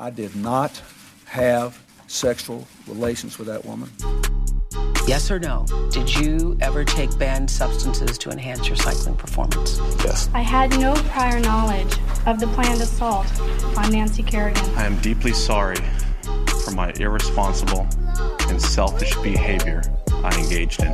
I did not have sexual relations with that woman. Yes or no? Did you ever take banned substances to enhance your cycling performance? Yes. I had no prior knowledge of the planned assault on Nancy Kerrigan. I am deeply sorry for my irresponsible and selfish behavior I engaged in.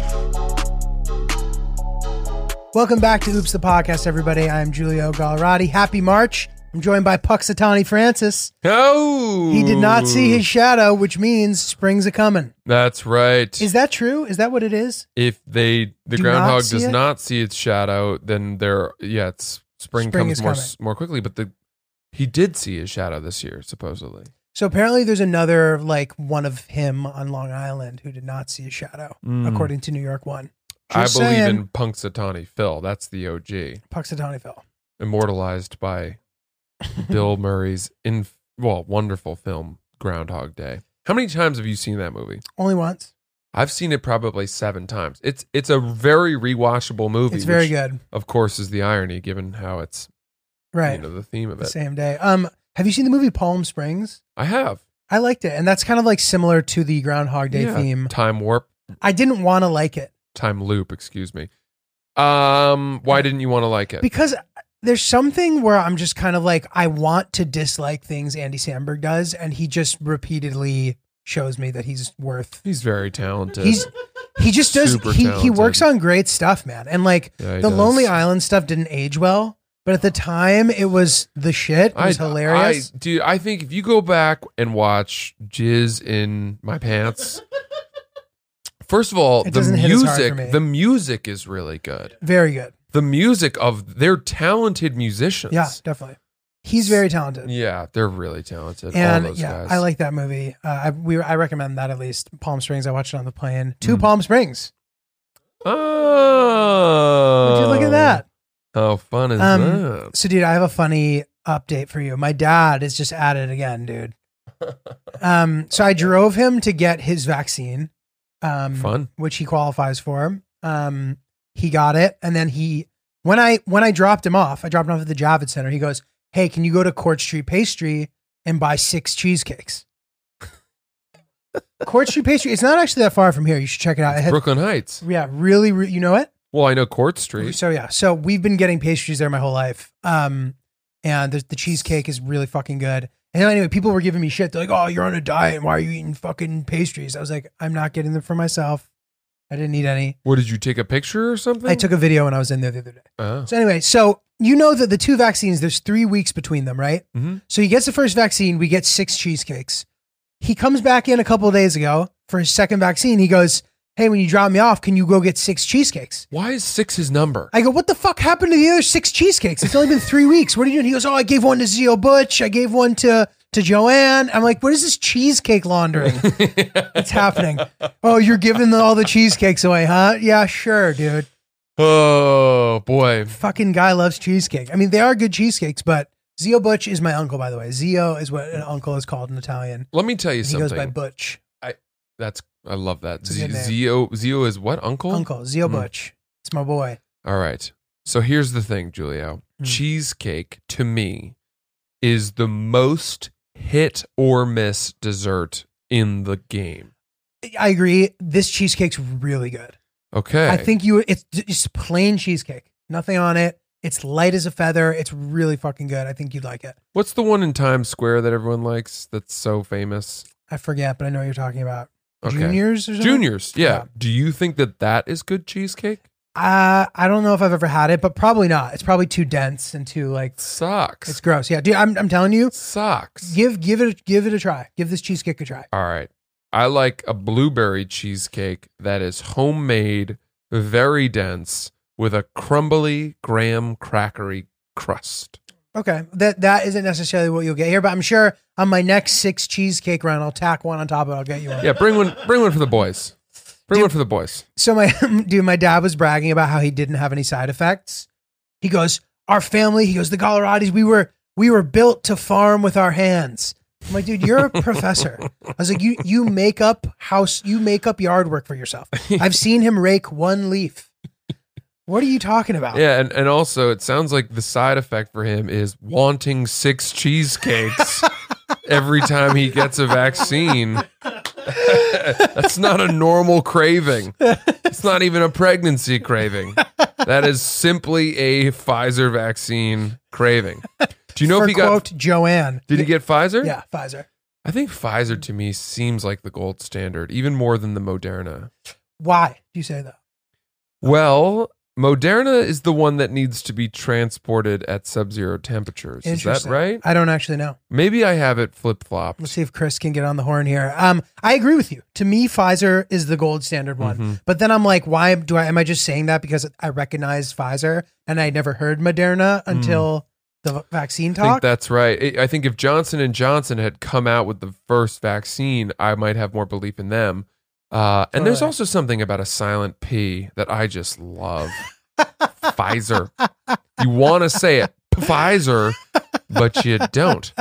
Welcome back to Oops the Podcast, everybody. I'm Julio Gallerati. Happy March. I'm joined by Punxsutawney Francis. Oh, He did not see his shadow, which means spring's a coming. That's right. Is that true? Is that what it is? if they the Do groundhog does it? not see its shadow, then there, yeah, it's spring, Spring comes is more coming. s- more quickly. But the he did see his shadow this year, supposedly. So apparently there's another like one of him on Long Island who did not see a shadow, Mm. according to New York One. I Just believe saying. in Punxsutawney Phil. That's the OG, Punxsutawney Phil. immortalized by Bill Murray's in well wonderful film Groundhog Day. How many times have you seen that movie? Only once. I've seen it probably seven times. It's it's a very rewatchable movie. It's very which, good. Of course, is the irony given how it's Right. you know the theme of the it. same day. Um, have you seen the movie Palm Springs? I have I liked it, and that's kind of like similar to the Groundhog Day Yeah, theme. Time warp, I didn't want to like it time loop. Excuse me. Um, why didn't you want to like it? because there's something where I'm just kind of like I want to dislike things Andy Samberg does, and he just repeatedly shows me that he's worth. He's very talented. He's he just does Super he he works on great stuff, man, and like Yeah, he the does. Lonely Island stuff didn't age well, but at the time it was the shit. It was hilarious. I, dude. I think if you go back and watch Jizz in My Pants, first of all, It the doesn't hit as hard for music, the music is really good. Very good. The music of they're talented musicians. Yeah, definitely. He's very talented. yeah, they're really talented. all And yeah, guys. I like that movie. Uh, I we I recommend that at least. Palm Springs. I watched it on the plane Hmm. to Palm Springs. Oh, Would you look at that? How fun is Um, that? So, dude, I have a funny update for you. My dad is just at it again, dude. Um, so I drove him to get his vaccine, um, Fun. which he qualifies for. Um, he got it, and then he when I when I dropped him off, I dropped him off at the Javits Center. He goes, "Hey, can you go to Court Street Pastry and buy six cheesecakes?" Court Street Pastry. It's not actually that far from here. You should check it out. It had- Brooklyn Heights. yeah, really, re- you know it. Well, I know Court Street. So yeah, so we've been getting pastries there my whole life. Um, and the, the cheesecake is really fucking good. And anyway, people were giving me shit. They're like, "Oh, you're on a diet. Why are you eating fucking pastries?" I was like, "I'm not getting them for myself. I didn't need any. What did you take a picture or something? I took a video when I was in there the other day." Oh. So anyway, so you know that the two vaccines, there's three weeks between them, right? Mhm. So he gets the first vaccine. We get six cheesecakes. He comes back in a couple of days ago for his second vaccine. He goes, "Hey, when you drop me off, can you go get six cheesecakes?" Why is six his number? I go, what the fuck happened to the other six cheesecakes? It's only been three weeks. What are you doing? He goes, oh, I gave one to Zio Butch. I gave one to to Joanne. I'm like, what is this cheesecake laundering? It's happening. Oh, you're giving the, all the cheesecakes away, huh? Yeah, sure, dude. oh boy. Fucking guy loves cheesecake. I mean, they are good cheesecakes, but Zio Butch is my uncle, by the way. Zio is what an uncle is called in Italian. Let me tell you He goes something. by Butch. That's I love that. Z- Zio Zio is what uncle? Uncle, Zio Mm. Butch. It's my boy. All right. So here's the thing, Julio. Mm. Cheesecake to me is the most hit or miss dessert in the game. I agree. This cheesecake's really good. Okay. I think you it's just plain cheesecake, nothing on it. It's light as a feather. It's really fucking good. I think you'd like it. What's the one in Times Square that everyone likes that's so famous? I forget, but I know what you're talking about. Okay. Juniors or something? Juniors. Yeah. Yeah. Do you think that that is good cheesecake? Uh, I don't know if I've ever had it, but probably not. It's probably too dense and too like Sucks. it's gross. Yeah, dude, I'm I'm telling you, Sucks. give give it give it a try. Give this cheesecake a try. All right. I like a blueberry cheesecake that is homemade, very dense, with a crumbly graham crackery crust. Okay, that that isn't necessarily what you'll get here, but I'm sure on my next six cheesecake run, I'll tack one on top of it. I'll get you one. Yeah, bring one bring one for the boys. Bring one for the boys. So my dude, my dad was bragging about how he didn't have any side effects. He goes, "Our family," he goes, "The Coloradis, we were we were built to farm with our hands." I'm like, dude, you're a professor. I was like, you you make up house, you make up yard work for yourself. I've seen him rake one leaf. What are you talking about? Yeah, and, and also it sounds like the side effect for him is wanting six cheesecakes every time he gets a vaccine. That's not a normal craving. It's not even a pregnancy craving. That is simply a Pfizer vaccine craving. Do you know For if he got? quote Joanne. Did he get Pfizer? Yeah, Pfizer. I think Pfizer to me seems like the gold standard, even more than the Moderna. Why do you say that? Well, Moderna is the one that needs to be transported at sub-zero temperatures. Is that Interesting. right? I don't actually know. Maybe I have it flip-flopped. Let's see if Chris can get on the horn here. Um, I agree with you. To me, Pfizer is the gold standard one. Mhm. But then I'm like, why do I? Am I just saying that because I recognize Pfizer and I never heard Moderna until the vaccine I think talk? that's right. I I think if Johnson and Johnson had come out with the first vaccine, I might have more belief in them. Uh, and there's also something about a silent P that I just love. Pfizer. You want to say it, Pfizer, but you don't.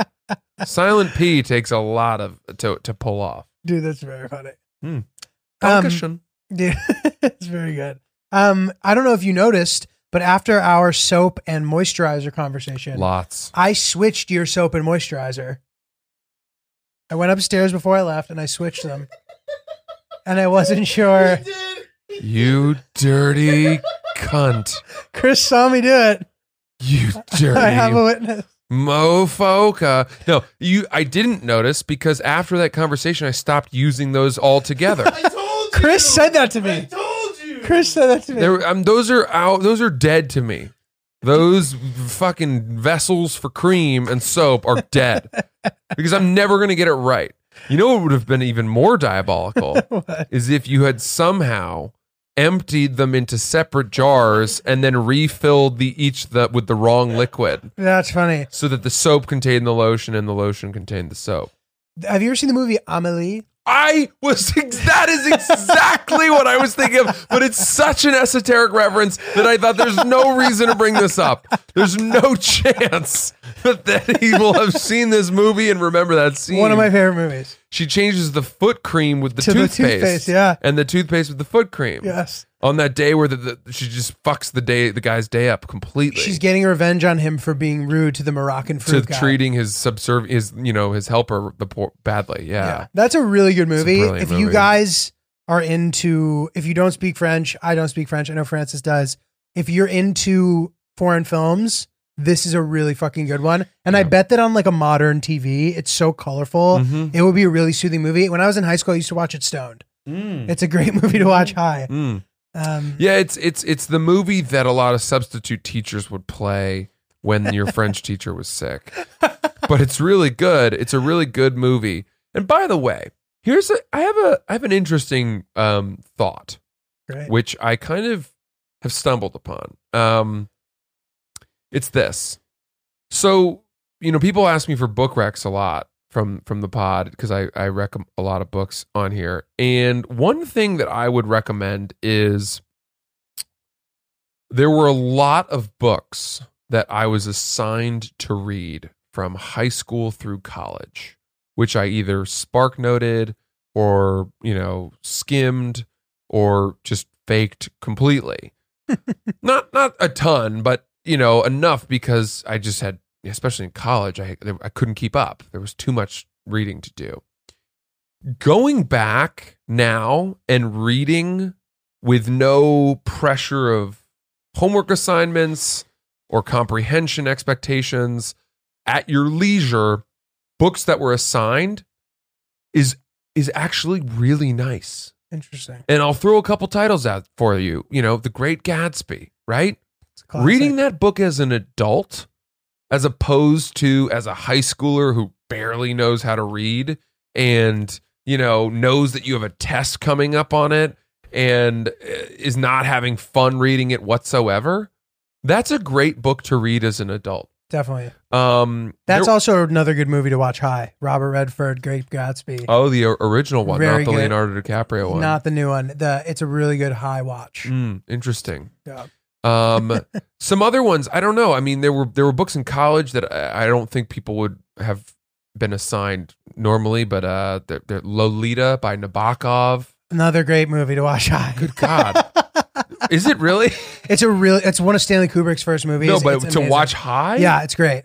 Silent P takes a lot of to to pull off. Dude, that's very funny. Hmm. Um. Dude, it's very good. Um, I don't know if you noticed, but after our soap and moisturizer conversation, Lots. I switched your soap and moisturizer. I went upstairs before I left and I switched them. And I wasn't sure. You dirty cunt. Chris saw me do it. You I have a dirty witness. mofoca. No, you. I didn't notice because after that conversation, I stopped using those altogether. Chris said that to me. Chris said that to me. There, um, those are out. Those are dead to me. Those fucking vessels for cream and soap are dead because I'm never gonna get it right. You know what would have been even more diabolical is if you had somehow emptied them into separate jars and then refilled the each the, with the wrong liquid That's funny. so that the soap contained the lotion and the lotion contained the soap. Have you ever seen the movie Amelie? I was that is exactly what I was thinking of, but it's such an esoteric reference that I thought there's no reason to bring this up. There's no chance that he will have seen this movie and remember that scene. One of my favorite movies. she changes the foot cream with the To the toothpaste, toothpaste, yeah. and the toothpaste with the foot cream. Yes. On that day where the, the she just fucks the day the guy's day up completely. She's getting revenge on him for being rude to the Moroccan to fruit guy. treating his subserv his you know his helper the poor badly. Yeah. Yeah. That's a really good movie. brilliant If you guys are into, if you don't speak French, I don't speak French. I know Francis does. If you're into foreign films, this is a really fucking good one. And I bet that on like a modern TV, it's so colorful. Mhm. It would be a really soothing movie. When I was in high school, I used to watch it stoned. It's a great movie to watch high. Mm. Um, Yeah, it's it's it's the movie that a lot of substitute teachers would play when your French teacher was sick. But it's really good. It's a really good movie. And by the way, here's a I have a I have an interesting um thought great. which I kind of have stumbled upon. Um it's this. So, you know, people ask me for book recs a lot from from the pod because I I rec a lot of books on here. And one thing that I would recommend is there were a lot of books that I was assigned to read from high school through college, which I either spark noted or, you know, skimmed or just faked completely. not not a ton, but you know, enough because I just had especially in college I I couldn't keep up. There was too much reading to do. Going back now and reading with no pressure of homework assignments or comprehension expectations at your leisure books that were assigned is is actually really nice Interesting. and I'll throw a couple titles out for you. You know, The Great Gatsby, right? It's a classic. Reading that book as an adult, as opposed to as a high schooler who barely knows how to read and, you know, knows that you have a test coming up on it and uh, is not having fun reading it whatsoever. That's a great book to read as an adult. Definitely. Um, That's there- also another good movie to watch high. Robert Redford, Great Gatsby. Oh, the original one, Very not the good. Leonardo DiCaprio one. Not the new one. The it's a really good high watch. Mm, interesting. Yeah. Um, some other ones, I don't know. I mean, there were there were books in college that I, I don't think people would have been assigned normally, but uh, they're, they're Lolita by Nabokov. Another great movie to watch high. Good God, is it really? It's a really it's one of Stanley Kubrick's first movies. no, but It's to amazing. watch high, Yeah, it's great.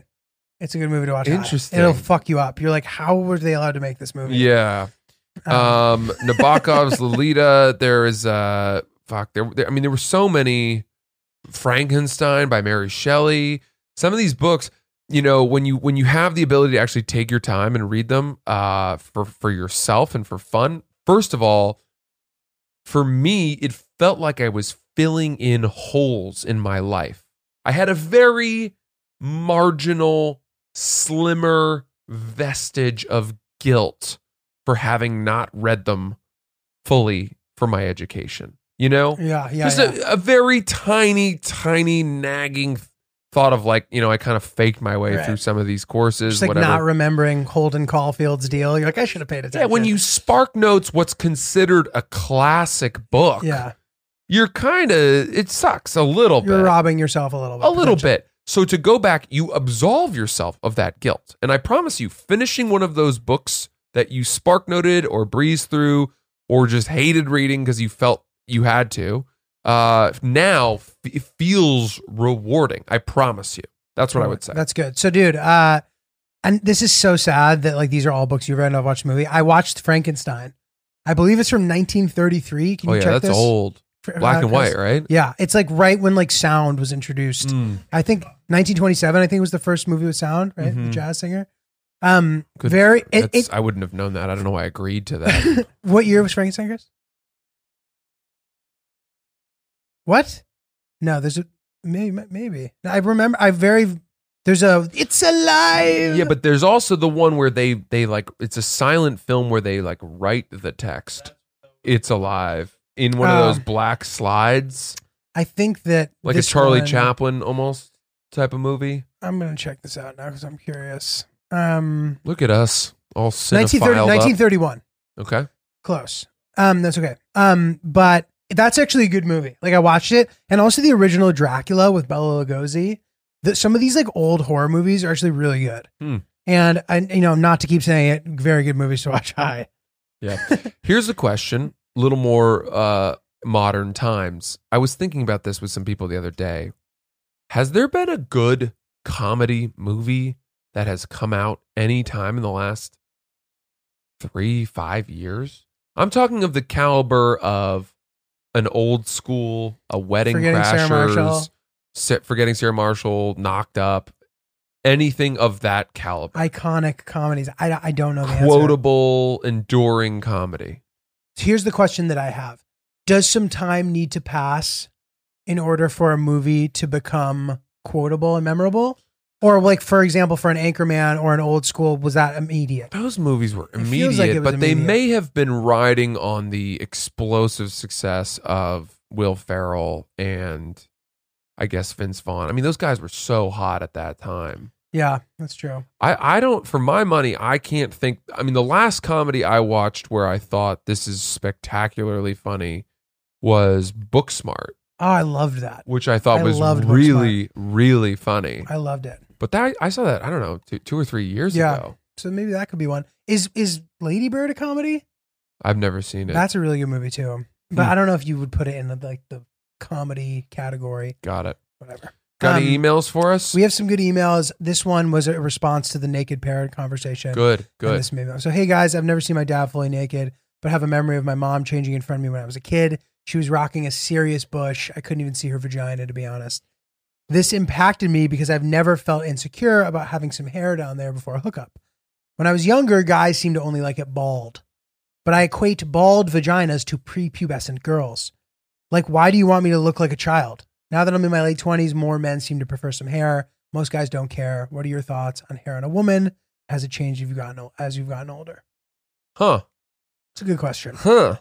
It's a good movie to watch. high. Interesting. It'll fuck you up. You're like, how were they allowed to make this movie? Yeah. Um, Nabokov's Lolita. There is uh, fuck. There, there. I mean, there were so many. Frankenstein by Mary Shelley. Some of these books, you know, when you when you have the ability to actually take your time and read them, uh, for for yourself and for fun. First of all, for me, it felt like I was filling in holes in my life. I had a very marginal, slimmer vestige of guilt for having not read them fully for my education. You know? yeah, yeah. Just yeah. A, a very tiny, tiny nagging thought of like, you know, I kind of faked my way Right. through some of these courses, Just like whatever. not remembering Holden Caulfield's deal. You're like, I should have paid attention. yeah, when you spark notes what's considered a classic book, yeah, you're kind of, it sucks a little bit. you're robbing yourself a little bit. a little bit. So to go back, you absolve yourself of that guilt. And I promise you, finishing one of those books that you spark noted or breezed through or just hated reading because you felt you had to, uh, now f- it feels rewarding. I promise you. That's what I would say. That's good. So, dude, uh, and this is so sad that like these are all books you've read and I've watched the movie. I watched Frankenstein. I believe it's from 1933. Can oh you yeah, check that's this? old. Black uh, and white, right? Yeah, it's like right when like sound was introduced. Mm. I think 1927. I think was the first movie with sound, right? The Mhm. jazz singer. Um, Good- very. It, it, I wouldn't have known that. I don't know why I agreed to that. what year was Frankenstein, Chris? What? No, there's a maybe. Maybe I remember. I very. There's a. It's alive. yeah, but there's also the one where they they like it's a silent film where they like write the text. It's alive in one of Oh. those black slides. I think that like this a Charlie one- Chaplin almost type of movie. I'm gonna check this out now because I'm curious. Um, Look at us, all 1930, cinephiled up. 1931. Okay, Close. Um, that's okay. Um, but that's actually a good movie. Like I watched it, and also the original Dracula with Bela Lugosi. The, some of these like old horror movies are actually really good. Hmm. And I, you know, not to keep saying it, very good movies to watch. High. yeah. Here's a question, a little more uh, modern times. I was thinking about this with some people the other day. Has there been a good comedy movie that has come out any time in the last three, five years? I'm talking of the caliber of an old school, a wedding Forgetting Sarah crashers, Sa- forgetting Sarah Marshall, knocked up, anything of that caliber. Iconic comedies. I, I don't know the answer. Quotable, enduring comedy. Here's the question that I have: Does some time need to pass in order for a movie to become quotable and memorable? Or like, for example, for an Anchorman or an old school, was that immediate? Those movies were immediate, like but they may have been riding on the explosive success of Will Ferrell and I guess Vince Vaughn. I mean, those guys were so hot at that time. Yeah, that's true. I, I don't, for my money, I can't think. I mean, the last comedy I watched where I thought this is spectacularly funny was Booksmart, Oh, I loved that. which I thought I was loved really, really funny. I loved it. But that I saw that I don't know two, two or three years Yeah. ago. So maybe that could be one. Is is Lady Bird a comedy? I've never seen it. That's a really good movie too. But Hmm. I don't know if you would put it in the, like the comedy category. Got it. Whatever. Got any Um, emails for us? We have some good emails. This one was a response to the naked parrot conversation. Good, good. This me- So, hey guys, I've never seen my dad fully naked, but have a memory of my mom changing in front of me when I was a kid. She was rocking a serious bush. I couldn't even see her vagina, to be honest. This impacted me because I've never felt insecure about having some hair down there before a hookup. When I was younger, guys seemed to only like it bald. But I equate bald vaginas to prepubescent girls. Like, why do you want me to look like a child? Now that I'm in my late 20s, more men seem to prefer some hair. Most guys don't care. What are your thoughts on hair on a woman? Has it changed you've gotten, as you've gotten older? Huh. It's a good question. Huh.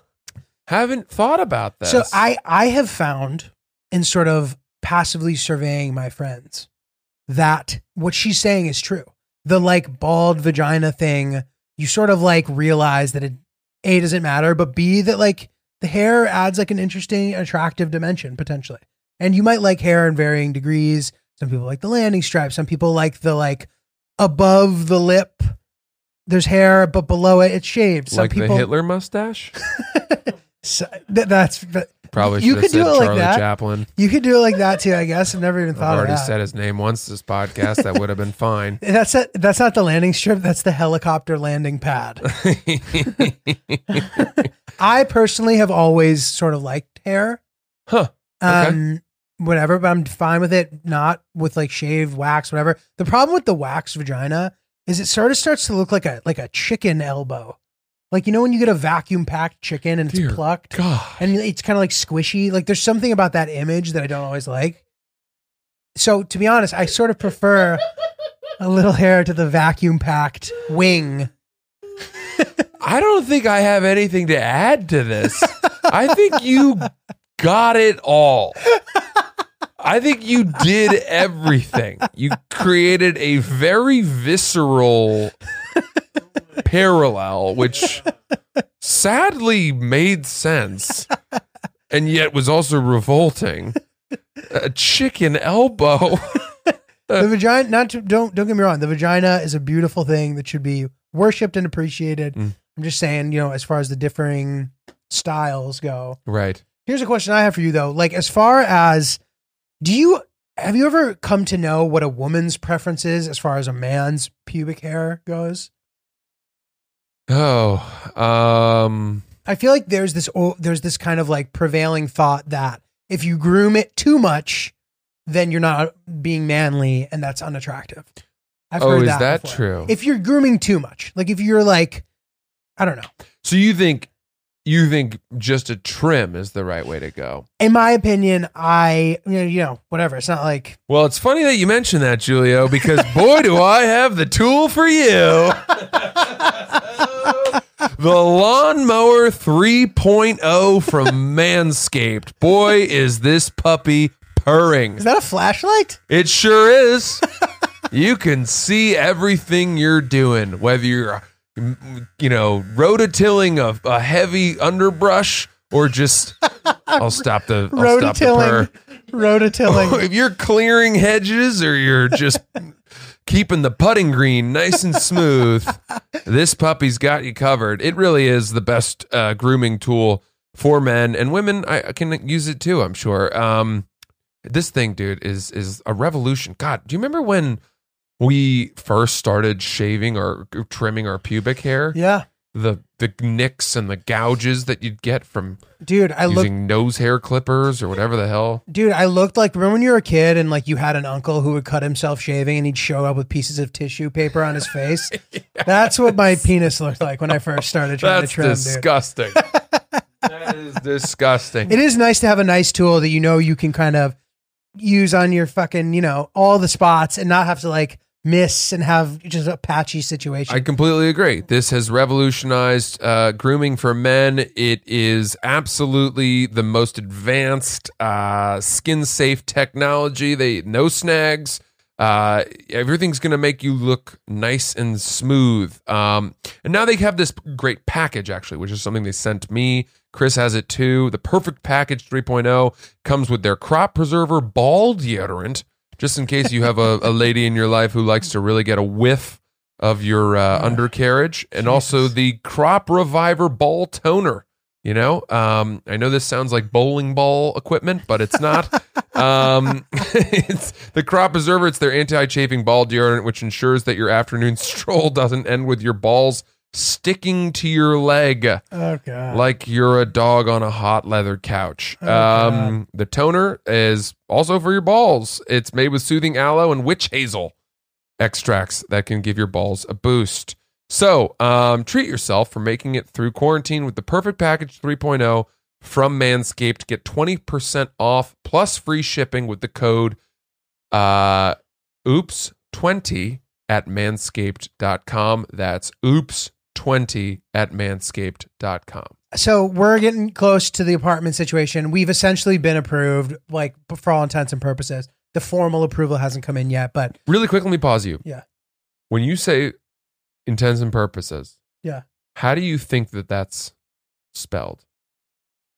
Haven't thought about that. So I I have found in sort of passively surveying my friends that what she's saying is true. The like bald vagina thing, you sort of like realize that it A doesn't matter, but B that like the hair adds like an interesting, attractive dimension potentially. And you might like hair in varying degrees. Some people like the landing stripe. Some people like the like above the lip. There's hair, but below it, it's shaved. Some like people the Hitler mustache? so, th- that's Probably You could do it like Charlie that. Chaplin. You could do it like that too. I guess I've never even I've thought of already that. said his name once this podcast. That would have been fine. That's a, that's not the landing strip. That's the helicopter landing pad. I personally have always sort of liked hair. Huh. Okay. Um, whatever, but I'm fine with it. Not with like shaved wax, whatever. The problem with the wax vagina is it sort of starts to look like a like a chicken elbow. Like you know when you get a vacuum packed chicken and it's Dear plucked God. and it's kind of like squishy. Like there's something about that image that I don't always like. So to be honest, I sort of prefer a little hair to the vacuum packed wing. I don't think I have anything to add to this. I think you got it all. I think you did everything. You created a very visceral parallel, which sadly made sense and yet was also revolting. A chicken elbow. The vagina, not to, don't don't get me wrong. The vagina is a beautiful thing that should be worshipped and appreciated. Mm. I'm just saying, you know, as far as the differing styles go. Right. Here's a question I have for you though. Like, as far as do you have you ever come to know what a woman's preference is as far as a man's pubic hair goes? Oh, um, I feel like there's this oh, there's this kind of like prevailing thought that if you groom it too much, then you're not being manly and that's unattractive. I've Oh, heard is that, that before. true? If you're grooming too much, like if you're like, I don't know. so you think you think just a trim is the right way to go? In my opinion, I you know, you know whatever. It's not like Well, it's funny that you mentioned that, Julio, because boy, do I have the tool for you. the lawnmower 3.0 from Manscaped. Boy, is this puppy purring. is that a flashlight? It sure is. you can see everything you're doing, whether you're, you know, rototilling a, a heavy underbrush or just. I'll stop the. I'll stop the purr. Rototilling, rototilling. if you're clearing hedges or you're just keeping the putting green nice and smooth, this puppy's got you covered. It really is the best uh, grooming tool for men and women. I, I can use it too. I'm sure. Um, this thing, dude, is is a revolution. God, do you remember when we first started shaving or trimming our pubic hair? yeah, The the nicks and the gouges that you'd get from dude, I look nose hair clippers or whatever the hell. Dude, I looked like remember when you were a kid and like you had an uncle who would cut himself shaving and he'd show up with pieces of tissue paper on his face. That's what my penis looked like when I first started trying That's to trim, dude. disgusting. that is disgusting. It is nice to have a nice tool that you know you can kind of use on your fucking, you know, all the spots and not have to like miss and have just a patchy situation. I completely agree. This has revolutionized uh, grooming for men. It is absolutely the most advanced uh, skin safe technology. They no snags. Uh, everything's going to make you look nice and smooth. Um, and now they have this great package, actually, which is something they sent me. Chris has it too. The Perfect Package 3.0 comes with their crop preserver ball deodorant, just in case you have a, a lady in your life who likes to really get a whiff of your uh, undercarriage, and also the Crop Reviver ball toner. You know, um, I know this sounds like bowling ball equipment, but it's not. um, it's the Crop Preserver. It's their anti-chafing ball deodorant, which ensures that your afternoon stroll doesn't end with your balls sticking to your leg oh like you're a dog on a hot leather couch. Oh, um, the toner is also for your balls. It's made with soothing aloe and witch hazel extracts that can give your balls a boost. So, um, treat yourself for making it through quarantine with the Perfect Package 3.0 from Manscaped. Get 20% off plus free shipping with the code uh, oops20 at manscaped.com. That's oops20 at manscaped.com. so we're getting close to the apartment situation. We've essentially been approved, like for all intents and purposes. The formal approval hasn't come in yet, but Really quick, let me pause you. Yeah. When you say intents and purposes, Yeah. how do you think that that's spelled?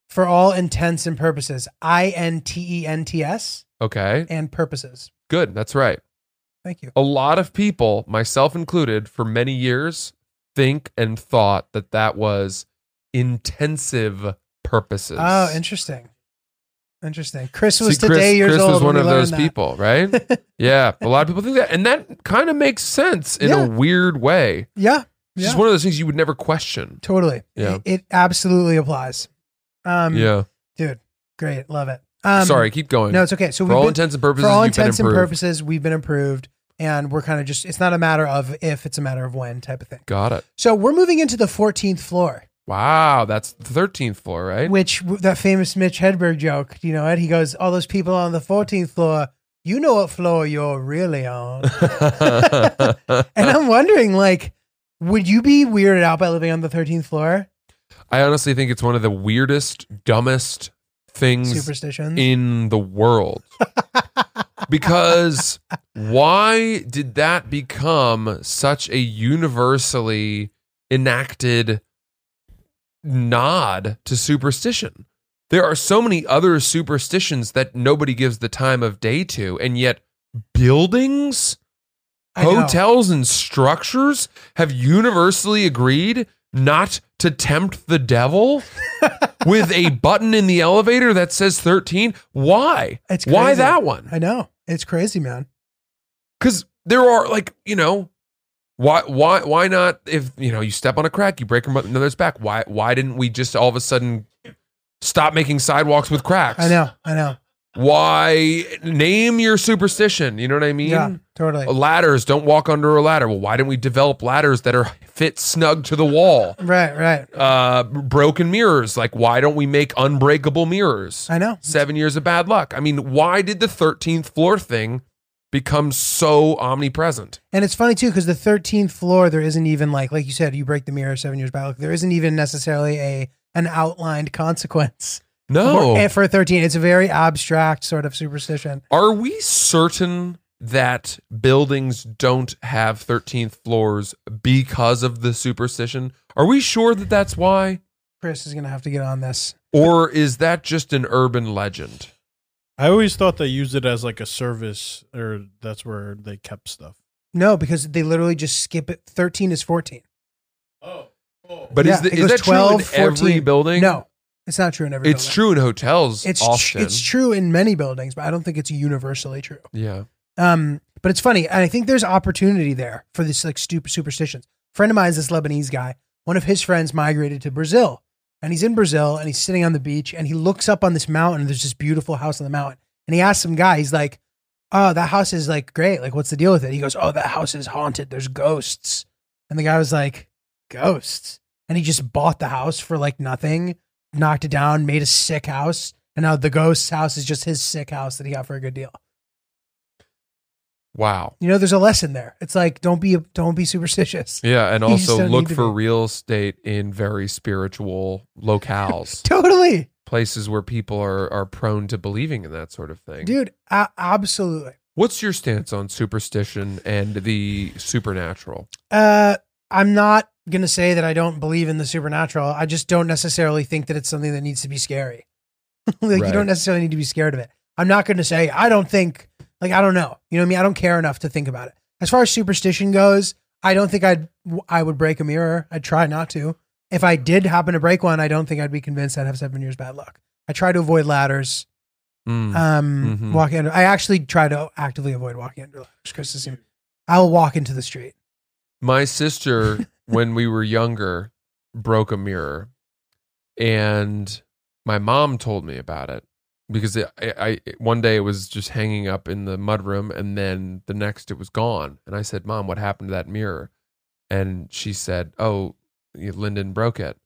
for all intents and purposes, I N T E N T S Okay, and purposes. good. That's right. Thank you. A lot of people, myself included, for many years, think and thought that that was intensive purposes. Oh, interesting. Interesting. Chris was See, today years Chris old. was one of those that. people, right? yeah, a lot of people think that, and that kind of makes sense in Yeah. a weird way. Yeah. It's Yeah. just one of those things you would never question. Totally. Yeah. It, it absolutely applies. Um, yeah. Dude, great. Love it. Um, Sorry, keep going. No, it's okay. So For we've all been- intents and purposes, for all intents and purposes, we've been improved, and we're kind of just. It's not a matter of if; it's a matter of when, type of thing. Got it. So we're moving into the 14th floor, Wow, that's the thirteenth floor, right? which that famous Mitch Hedberg joke you know it? He goes, "All those people on the 14th floor, you know what floor you're really on." and I'm wondering, like, would you be weirded out by living on the 13th floor? I honestly think it's one of the weirdest, dumbest things Superstitions. in the world. because why did that become such a universally enacted nod to superstition? There are so many other superstitions that nobody gives the time of day to, and yet buildings, hotels, and structures have universally agreed not to tempt the devil with a button in the elevator that says 13. Why? It's Why that one? I know it's crazy, man. Because there are like, you know, why why why not if you know you step on a crack, you break another's back. Why why didn't we just all of a sudden stop making sidewalks with cracks? I know, I know. Why name your superstition? You know what I mean? Yeah, totally. Ladders, don't walk under a ladder. Well, why didn't we develop ladders that are fit snug to the wall? Right, right. Uh, broken mirrors, like why don't we make unbreakable mirrors? I know. Seven years of bad luck. I mean, why did the 13th floor thing become so omnipresent? And it's funny too because the 13th floor, there isn't even like, like you said, you break the mirror seven years back. There isn't even necessarily a an outlined consequence. No. For, for 13, it's a very abstract sort of superstition. Are we certain that buildings don't have 13th floors because of the superstition? Are we sure that that's why? Chris is gonna have to get on this. Or is that just an urban legend? I always thought they used it as like a service, or that's where they kept stuff. No, because they literally just skip it. 13 is 14. Oh, oh. But Yeah, is, the, it is goes that true 12, in every 14. building? No, it's not true in every. It's building. true in hotels It's tr- it's true in many buildings, but I don't think it's universally true. yeah. Um, but it's funny, and I think there's opportunity there for this like stupid superstitions. friend of mine is this Lebanese guy. One of his friends migrated to Brazil, and he's in Brazil, and he's sitting on the beach, and he looks up on this mountain. There's this beautiful house on the mountain, and he asks some guy, he's like, "Oh, that house is like great. Like, what's the deal with it?" He goes, "Oh, that house is haunted. There's ghosts." And the guy was like, "Ghosts?" And he just bought the house for like nothing, knocked it down, made a sick house, and now the ghost's house is just his sick house that he got for a good deal. Wow. You know, there's a lesson there. It's like don't be don't be superstitious. Yeah, and You just also don't look need to for be. real estate in very spiritual locales, Totally, places where people are are prone to believing in that sort of thing. dude. A- absolutely. What's your stance on superstition and the supernatural? Uh, I'm not gonna say that I don't believe in the supernatural. I just don't necessarily think that it's something that needs to be scary. like you Right. don't necessarily need to be scared of it. I'm not gonna say I don't think. Like I don't know. You know what I mean? I don't care enough to think about it. As far as superstition goes, I don't think I'd I would break a mirror. I'd try not to. If I did happen to break one, I don't think I'd be convinced I'd have seven years bad luck. I try to avoid ladders. Mm. Um, Mhm. walking under. I actually try to actively avoid walking under ladders because I'll walk into the street. My sister, when we were younger, broke a mirror, and my mom told me about it because it, I, I one day it was just hanging up in the mudroom, and then the next it was gone. And I said, "Mom, what happened to that mirror?" And she said, "Oh, Lyndon broke it."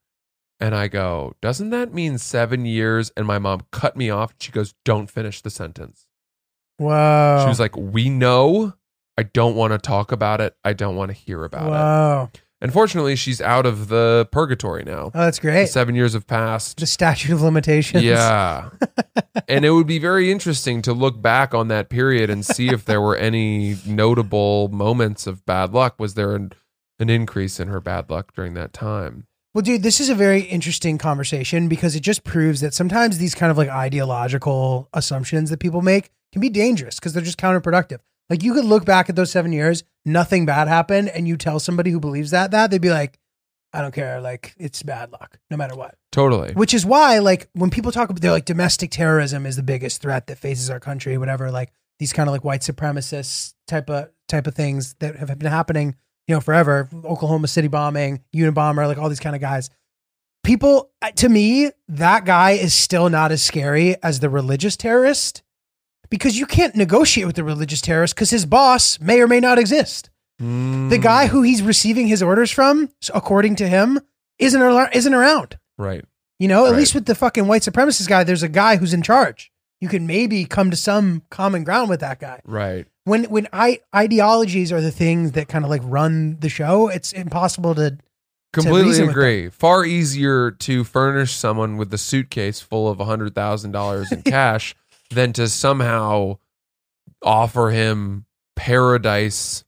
And I go, "Doesn't that mean seven years?" And my mom cut me off. She goes, "Don't finish the sentence." Wow. She was like, "We know." I don't want to talk about it. I don't want to hear about it. Whoa. Unfortunately, she's out of the purgatory now. Oh, that's The great. Seven years have passed. The statute of limitations. Yeah. and it would be very interesting to look back on that period and see if there were any notable moments of bad luck. Was there an, an increase in her bad luck during that time? Well, dude, this is a very interesting conversation because it just proves that sometimes these kind of like ideological assumptions that people make can be dangerous because they're just counterproductive. Like you could look back at those seven years, nothing bad happened, and you tell somebody who believes that that they'd be like, I don't care. Like it's bad luck, no matter what. Totally. Which is why, like, when people talk about, they're like, domestic terrorism is the biggest threat that faces our country, whatever. Like these kind of like white supremacist type of type of things that have been happening, you know, forever. Oklahoma City bombing, Unabomber, like all these kind of guys. People, to me, that guy is still not as scary as the religious terrorist because you can't negotiate with the religious terrorist because his boss may or may not exist. The Mm. guy who he's receiving his orders from, according to him, isn't ar- isn't around. Right. You know, at Right. least with the fucking white supremacist guy, there's a guy who's in charge. You can maybe come to some common ground with that guy. Right. When when I ideologies are the things that kind of like run the show, it's impossible to. Completely with agree. Far easier to furnish someone with a suitcase full of a hundred thousand dollars in cash than to somehow offer him paradise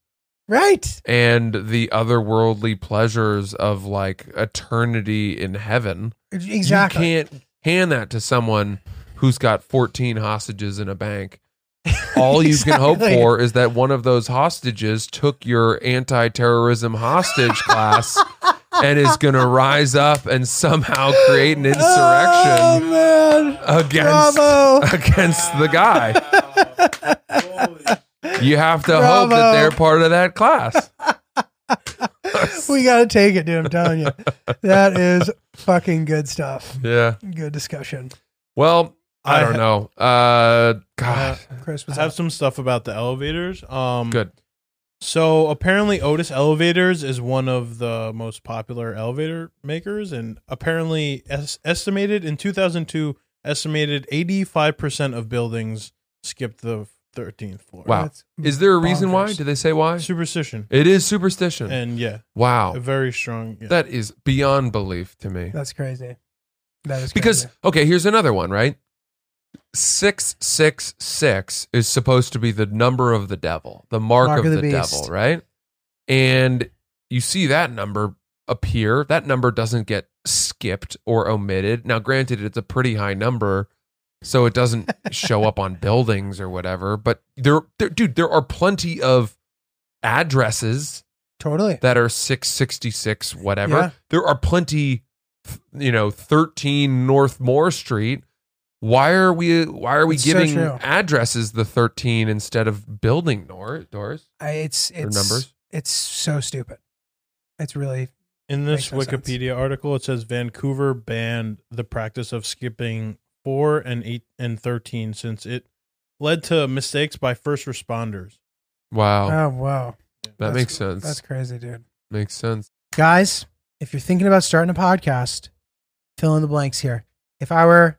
Right. and the otherworldly pleasures of like eternity in heaven. Exactly. You can't hand that to someone who's got 14 hostages in a bank. All you can hope for is that one of those hostages took your anti terrorism hostage class and is going to rise up and somehow create an Oh, insurrection man. against Bravo. against the guy. You have to hope that they're part of that class. We got to take it, dude. I'm telling you. That is fucking good stuff. Yeah. Good discussion. Well, I I don't ha- know. Uh God. Chris, I have up? some stuff about the elevators. Um, Good. So apparently, Otis Elevators is one of the most popular elevator makers, and apparently, es- estimated in 2002, estimated 85 percent of buildings skipped the 13th floor. Wow. That's Is there a reason why? bonkers. Did they say why? superstition, It is superstition. and yeah, wow. a very strong. Yeah. That is beyond belief to me. That's crazy. That is Because okay, here's another one, right? 666 is supposed to be the number of the devil, the mark, of, the, beast. devil, right? And you see that number appear. That number doesn't get skipped or omitted. Now, granted, it's a pretty high number, so it doesn't show up on buildings or whatever. But there, there, dude, there are plenty of addresses totally. that are 666 whatever. Yeah. There are plenty you know 13 North Moore Street. Why are we why are we It's giving true. addresses the 13 instead of building nor doors I, it's it's numbers? It's so stupid. It's really In this Makes no sense. Wikipedia article, it says Vancouver banned the practice of skipping four and eight and 13 since it led to mistakes by first responders. Wow. oh wow. that That's- makes sense. That's crazy, dude. makes sense. Guys, if you're thinking about starting a podcast, fill in the blanks here. If I were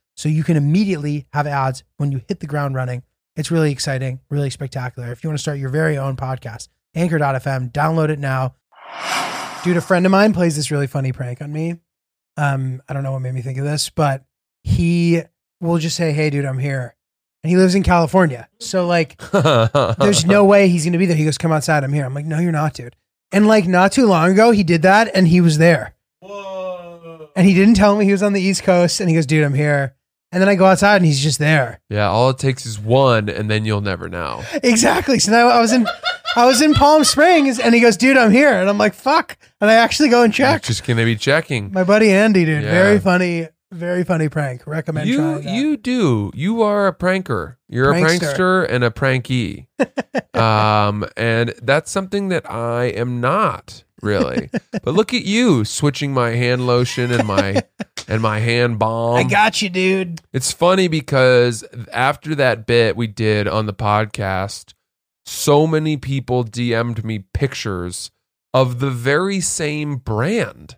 So you can immediately have ads when you hit the ground running. It's really exciting, really spectacular. If you want to start your very own podcast, anchor.fm, download it now. Dude, a friend of mine plays this really funny prank on me. Um, I don't know what made me think of this, but he will just say, Hey, dude, I'm here. And he lives in California. So, like, there's no way he's going to be there. He goes, Come outside. I'm here. I'm like, No, you're not, dude. And like, not too long ago, he did that and he was there. Whoa. And he didn't tell me he was on the East Coast. And he goes, Dude, I'm here. And then I go outside and he's just there. yeah, all it takes is one and then you'll never know. Exactly. So now I was in, I was in Palm Springs and he goes, Dude, I'm here. And I'm like, Fuck. And I actually go and You're check. just going to be checking. My buddy Andy, dude. Yeah. Very funny, very funny prank. Recommend You you do. You are a pranker. You're a Prankster. prankster and a pranky. um and that's something that I am not really. but look at you switching my hand lotion and my and my hand balm. I got you, dude. It's funny because after that bit we did on the podcast, so many people DM'd me pictures of the very same brand,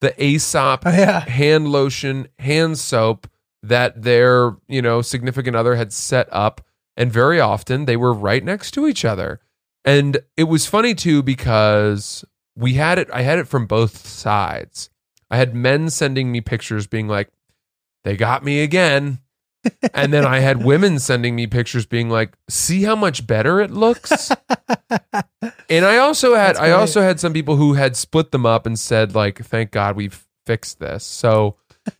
the Aesop Oh, yeah. hand lotion, hand soap that their, you know, significant other had set up and very often they were right next to each other. And it was funny too because we had it I had it from both sides. I had men sending me pictures being like, they got me again. and then I had women sending me pictures being like, see how much better it looks? and I also had I also had some people who had split them up and said like, thank God we've fixed this. So,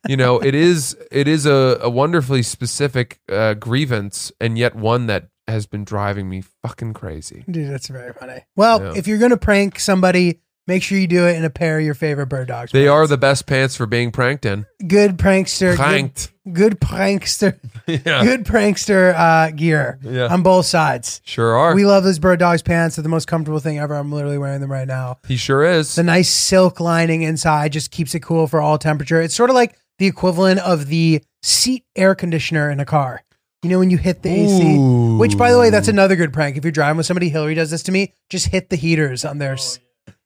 you know, it is it is a, a wonderfully specific uh, grievance and yet one that has been driving me fucking crazy. Dude, that's very funny. Well, Yeah. if you're gonna prank somebody, make sure you do it in a pair of your favorite Birddogs. They are the best pants for being pranked in. good prankster. Pranked. Good, good prankster. Yeah. Good prankster uh, gear Yeah. on both sides. Sure are. We love those Birddogs pants. They're the most comfortable thing ever. I'm literally wearing them right now. he sure is. The nice silk lining inside just keeps it cool for all temperature. It's sort of like the equivalent of the seat air conditioner in a car. You know when you hit the AC, which by the way, that's another good prank. If you're driving with somebody, Hillary does this to me. Just hit the heaters on their. s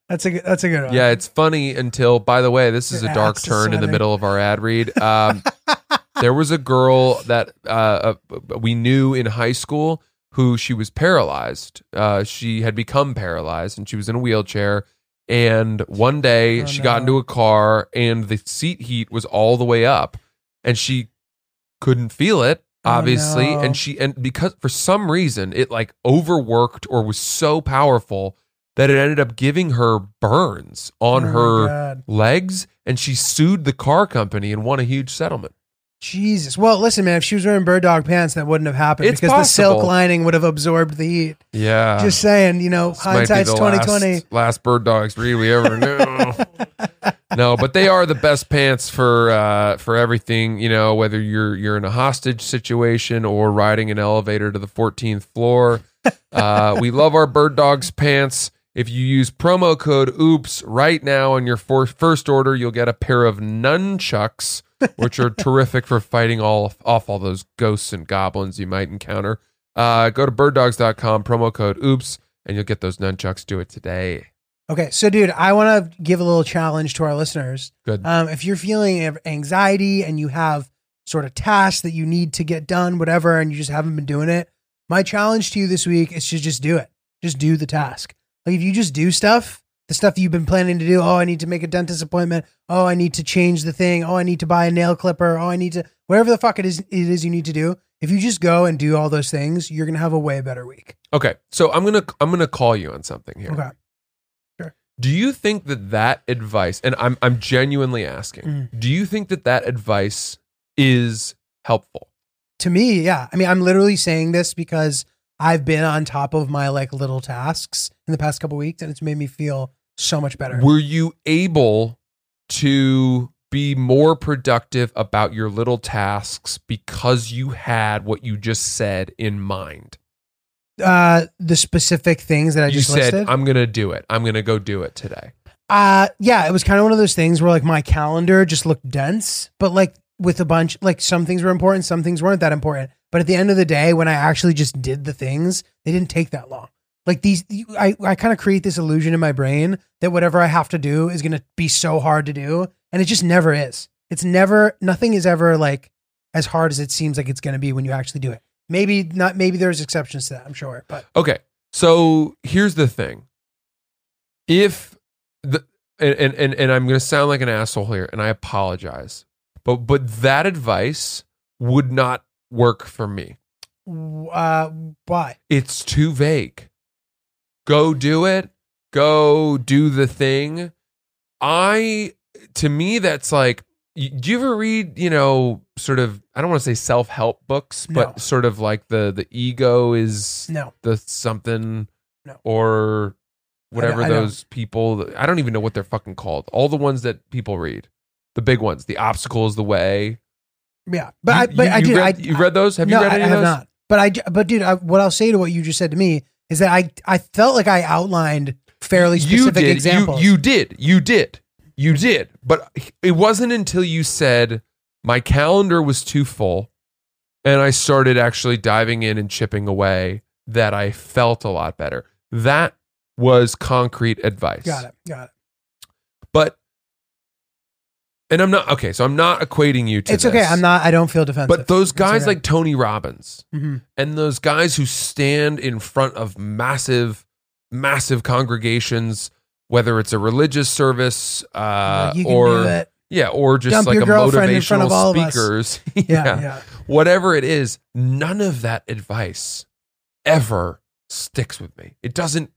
That's a good- that's a good one. Yeah, it's funny until, by the way, this is Your a dark turn in the middle of our ad read. Um, there was a girl that uh, uh, we knew in high school who she was paralyzed. Uh, she had become paralyzed and she was in a wheelchair. And one day Oh, she got into a car and the seat heat was all the way up and she couldn't feel it Oh, obviously no. and she and because for some reason it like overworked or was so powerful that it ended up giving her burns on Oh, her God. legs and she sued the car company and won a huge settlement. Jesus. Well, listen, man. If she was wearing bird dog pants, that wouldn't have happened It's because the silk lining would have absorbed the heat. Yeah. Just saying, you know, This hindsight's twenty twenty. Last, Birddogs read we ever knew. no, but they are the best pants for uh, for everything. You know, whether you're you're in a hostage situation or riding an elevator to the 14th floor. Uh, we love our Birddogs pants. If you use promo code OOPS right now on your for- first order, you'll get a pair of nunchucks, which are terrific for fighting all off all those ghosts and goblins you might encounter. Uh, go to birddogs.com, promo code OOPS, and you'll get those nunchucks. Do it today. Okay, so dude, I want to give a little challenge to our listeners. Good. Um, if you're feeling anxiety and you have sort of tasks that you need to get done, whatever, and you just haven't been doing it, my challenge to you this week is to just do it. Just do the task. Like if you just do stuff, the stuff you've been planning to do. Oh, I need to make a dentist appointment. Oh, I need to change the thing. Oh, I need to buy a nail clipper. Oh, I need to whatever the fuck it is it is you need to do. If you just go and do all those things, you're gonna have a way better week. Okay, so I'm gonna I'm gonna call you on something here. Okay. Do you think that that advice, and I'm I'm genuinely asking, Mm. do you think that that advice is helpful? to me, yeah. I mean, I'm literally saying this because I've been on top of my like little tasks in the past couple weeks, and it's made me feel so much better. Were you able to be more productive about your little tasks because you had what you just said in mind? Uh, the specific things that I you just said, listed. "I'm gonna do it. I'm gonna go do it today." Uh, yeah, it was kind of one of those things where like my calendar just looked dense, but like with a bunch, like some things were important, some things weren't that important. But at the end of the day, when I actually just did the things, they didn't take that long. Like these, I, I kind of create this illusion in my brain that whatever I have to do is going to be so hard to do. And it just never is. It's never, nothing is ever like as hard as it seems like it's going to be when you actually do it. Maybe not, maybe there's exceptions to that, I'm sure. But Okay, so here's the thing: if the and and and, I'm gonna sound like an asshole here, and I apologize, but but that advice would not work for me. uh, why? It's too vague. Go do it. Go do the thing. I to me that's like do you ever read, you know, sort of I don't want to say self-help books, but No. sort of like the the ego is No. the something No. or whatever I don't. those people I don't even know what they're fucking called. All the ones that people read. The big ones. The obstacle is the way. Yeah. But You- I, but you- I you did. read, I, you read those? Have no, you read any I of have those? not. But I, but dude, I, what I'll say to what you just said to me is that I, I felt like I outlined fairly specific you did. examples. You, you did. You did. You did. But it wasn't until you said my calendar was too full and I started actually diving in and chipping away that I felt a lot better. That was concrete advice. got it. Got it. But and I'm not okay, so I'm not equating you to It's okay. I'm not. I don't feel defensive. But those guys like Tony Robbins, Mhm. and those guys who stand in front of massive massive congregations whether it's a religious service uh, Like, you can or yeah, or just Dump like a girlfriend in front motivational of all of us. speakers. Yeah, yeah. whatever it is, none of that advice ever sticks with me. It doesn't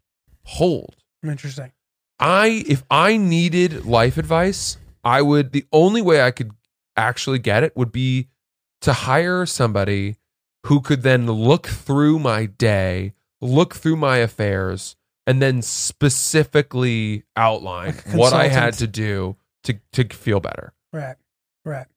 hold. Interesting. I if I needed life advice, I would the only way I could actually get it would be to hire somebody who could then look through my day, look through my affairs, and then specifically outline what I had to do to to feel better. Right. Right.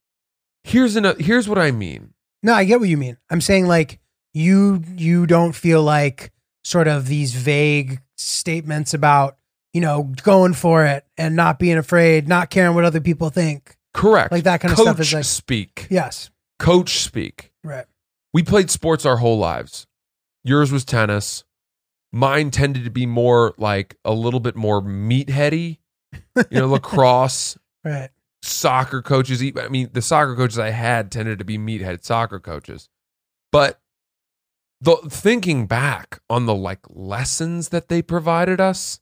Here's another here's what I mean. No, I get what you mean. I'm saying like you you don't feel like sort of these vague statements about, you know, going for it and not being afraid, not caring what other people think. Correct. Like that kind of Coach stuff is like- speak. Yes. Coach speak. Right. we played sports our whole lives. Yours was tennis. Mine tended to be more like a little bit more meatheady, you know, lacrosse, Right. soccer coaches. I mean, the soccer coaches I had tended to be meathead soccer coaches. But the thinking back on the like lessons that they provided us,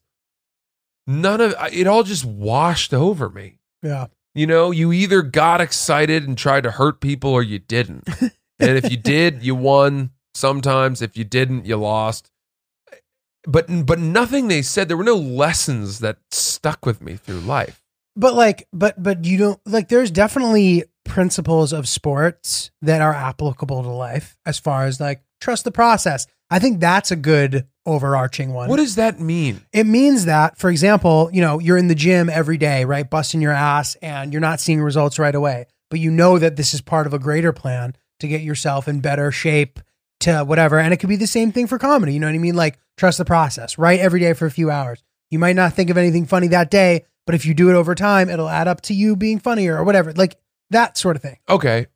none of it all just washed over me. Yeah. You know, you either got excited and tried to hurt people or you didn't. and if you did, you won. Sometimes if you didn't, you lost. But but nothing they said, there were no lessons that stuck with me through life. But like but but you don't like there's definitely principles of sports that are applicable to life as far as like trust the process. I think that's a good overarching one. What does that mean? It means that, for example, you know, you're in the gym every day, right? Busting your ass and you're not seeing results right away, but you know that this is part of a greater plan to get yourself in better shape to whatever. And it could be the same thing for comedy. You know what I mean? Like trust the process, right? every day for a few hours. You might not think of anything funny that day, but if you do it over time, it'll add up to you being funnier or whatever. Like that sort of thing. Okay.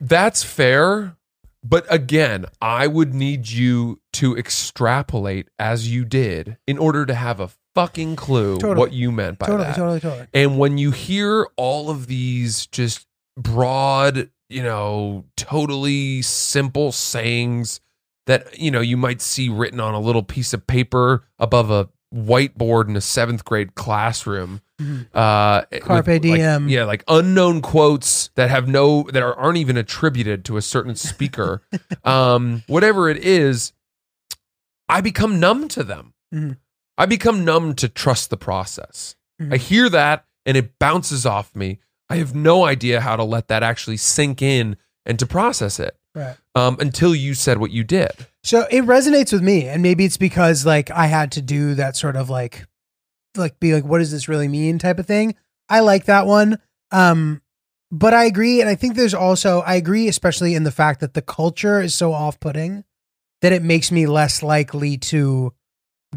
That's fair. But again, I would need you to extrapolate as you did in order to have a fucking clue Totally. what you meant by that. totally, that. totally, totally. And when you hear all of these just broad, you know, totally simple sayings that, you know, you might see written on a little piece of paper above a whiteboard in a seventh grade classroom. Mhm. Uh, Carpe with, like, diem. yeah, like unknown quotes that have no, that are, aren't even attributed to a certain speaker. um, whatever it is, I become numb to them. Mhm. I become numb to trust the process. Mhm. I hear that and it bounces off me. I have no idea how to let that actually sink in and to process it Right. um, until you said what you did. So it resonates with me, and maybe it's because like I had to do that sort of like, like be like, what does this really mean type of thing. I like that one, um, but I agree, and I think there's also I agree, especially in the fact that the culture is so off-putting that it makes me less likely to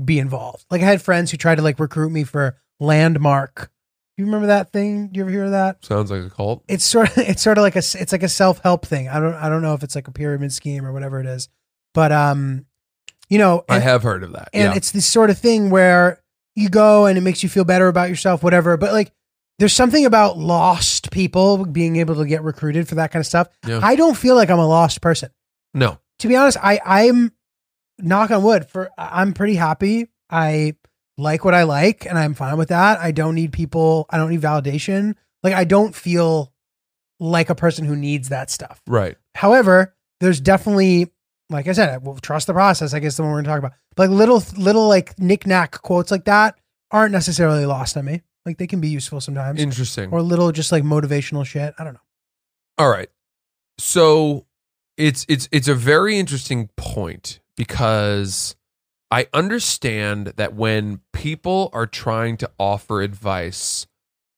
be involved. Like I had friends who tried to like recruit me for Landmark. You remember that thing? Do You ever hear of that? Sounds like a cult. it's sort of it's sort of like a it's like a self help thing. I don't I don't know if it's like a pyramid scheme or whatever it is, but um, you know, I and, have heard of that. and yeah. it's this sort of thing where you go and it makes you feel better about yourself, whatever. But like, there's something about lost people being able to get recruited for that kind of stuff. Yeah. I don't feel like I'm a lost person. no. To be honest, I I'm knock on wood for I'm pretty happy. I like what I like and I'm fine with that. I don't need people, I don't need validation. Like I don't feel like a person who needs that stuff. Right. However, there's definitely like I said, I will trust the process, I guess the one we're gonna talk about. But like little little like knick-knack quotes like that aren't necessarily lost on me. Like they can be useful sometimes. Interesting. or little just like motivational shit. I don't know. All right. So it's it's it's a very interesting point because I understand that when people are trying to offer advice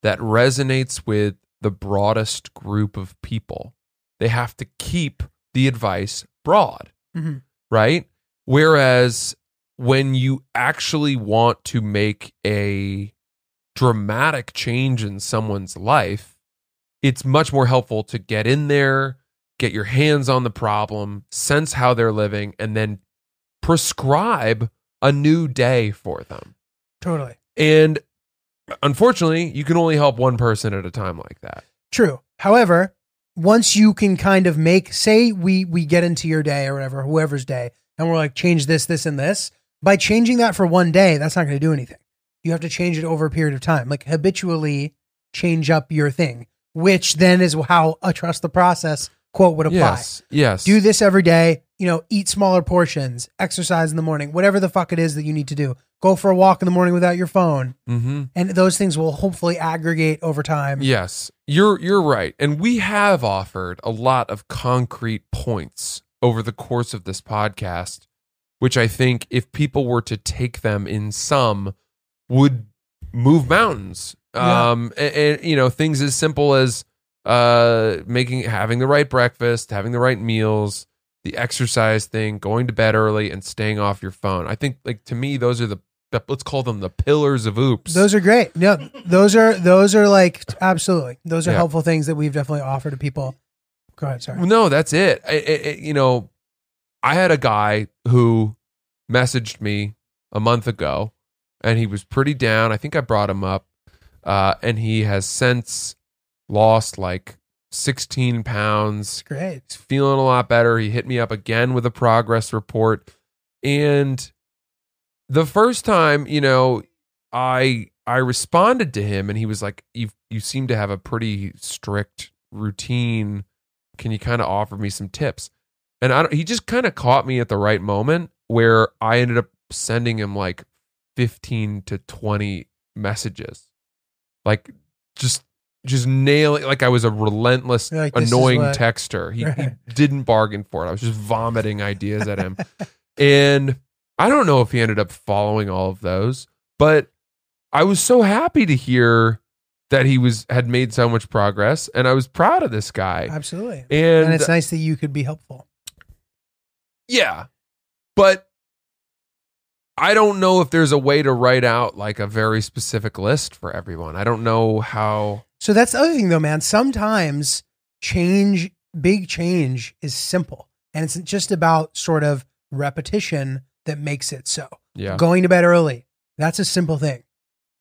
that resonates with the broadest group of people, they have to keep the advice broad, Mhm. right? Whereas when you actually want to make a dramatic change in someone's life, it's much more helpful to get in there, get your hands on the problem, sense how they're living, and then prescribe a new day for them. Totally. And unfortunately, you can only help one person at a time like that. True. However, once you can kind of make say we we get into your day or whatever, whoever's day, and we're like change this, this, and this, by changing that for one day, that's not going to do anything. You have to change it over a period of time, like habitually change up your thing, which then is how a trust the process quote would apply. Yes. Yes. Do this every day, you know, eat smaller portions, exercise in the morning, whatever the fuck it is that you need to do. Go for a walk in the morning without your phone. Mm-hmm. And those things will hopefully aggregate over time. Yes, you're you're right, and we have offered a lot of concrete points over the course of this podcast, which I think if people were to take them in some, would move mountains. Yeah. Um, and, and, you know things as simple as uh making having the right breakfast, having the right meals, the exercise thing, going to bed early, and staying off your phone. I think like to me those are the let's call them the pillars of oops. Those are great. No, those are those are like absolutely. Those are Yeah. helpful things that we've definitely offered to people. Go ahead, sorry. No, that's it. I- you know, I had a guy who messaged me a month ago, and he was pretty down. I think I brought him up, uh, and he has since lost like 16 pounds. Great. He's feeling a lot better. He hit me up again with a progress report, and the first time, you know, I I responded to him, and he was like, "You you seem to have a pretty strict routine. Can you kind of offer me some tips?" And I don't, he just kind of caught me at the right moment where I ended up sending him like fifteen to twenty messages, like just just nailing. Like I was a relentless, like, annoying what-" texter. He, he didn't bargain for it. I was just vomiting ideas at him. And I don't know if he ended up following all of those, but I was so happy to hear that he was had made so much progress and I was proud of this guy. Absolutely. And, And it's nice that you could be helpful. yeah. But I don't know if there's a way to write out like a very specific list for everyone. I don't know how So that's the other thing though, man. Sometimes change, big change is simple. And it's just about sort of repetition that makes it so. yeah. Going to bed early, that's a simple thing.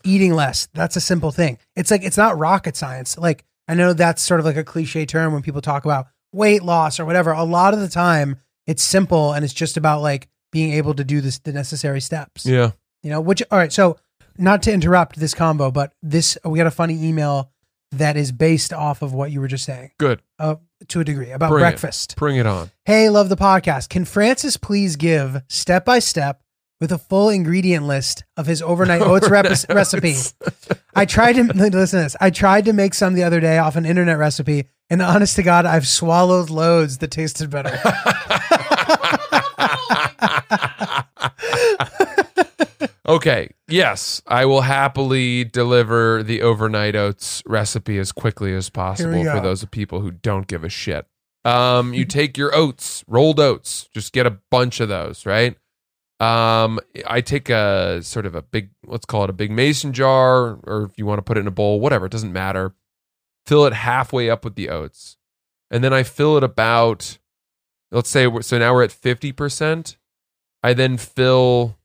Eating less, that's a simple thing. It's like it's not rocket science. Like I know that's sort of like a cliche term when people talk about weight loss or whatever. A lot of the time it's simple and it's just about like being able to do this the necessary steps. Yeah. You know, which all right, so not to interrupt this combo, but this we got a funny email that is based off of what you were just saying. Good. Uh, to a degree about Bring it. breakfast. Bring it on. Hey, love the podcast. Can Francis please give step by step with a full ingredient list of his overnight oats rep- recipe? I tried to listen to this. I tried to make some the other day off an internet recipe, and honest to God, I've swallowed loads that tasted better. Okay. Yes, I will happily deliver the overnight oats recipe as quickly as possible go. for those people who don't give a shit. Um, you take your oats, rolled oats, just get a bunch of those, right? Um, I take a sort of a big, let's call it a big mason jar, or if you want to put it in a bowl, whatever, it doesn't matter. Fill it halfway up with the oats, and then I fill it about, let's say, so now we're at fifty percent. I then fill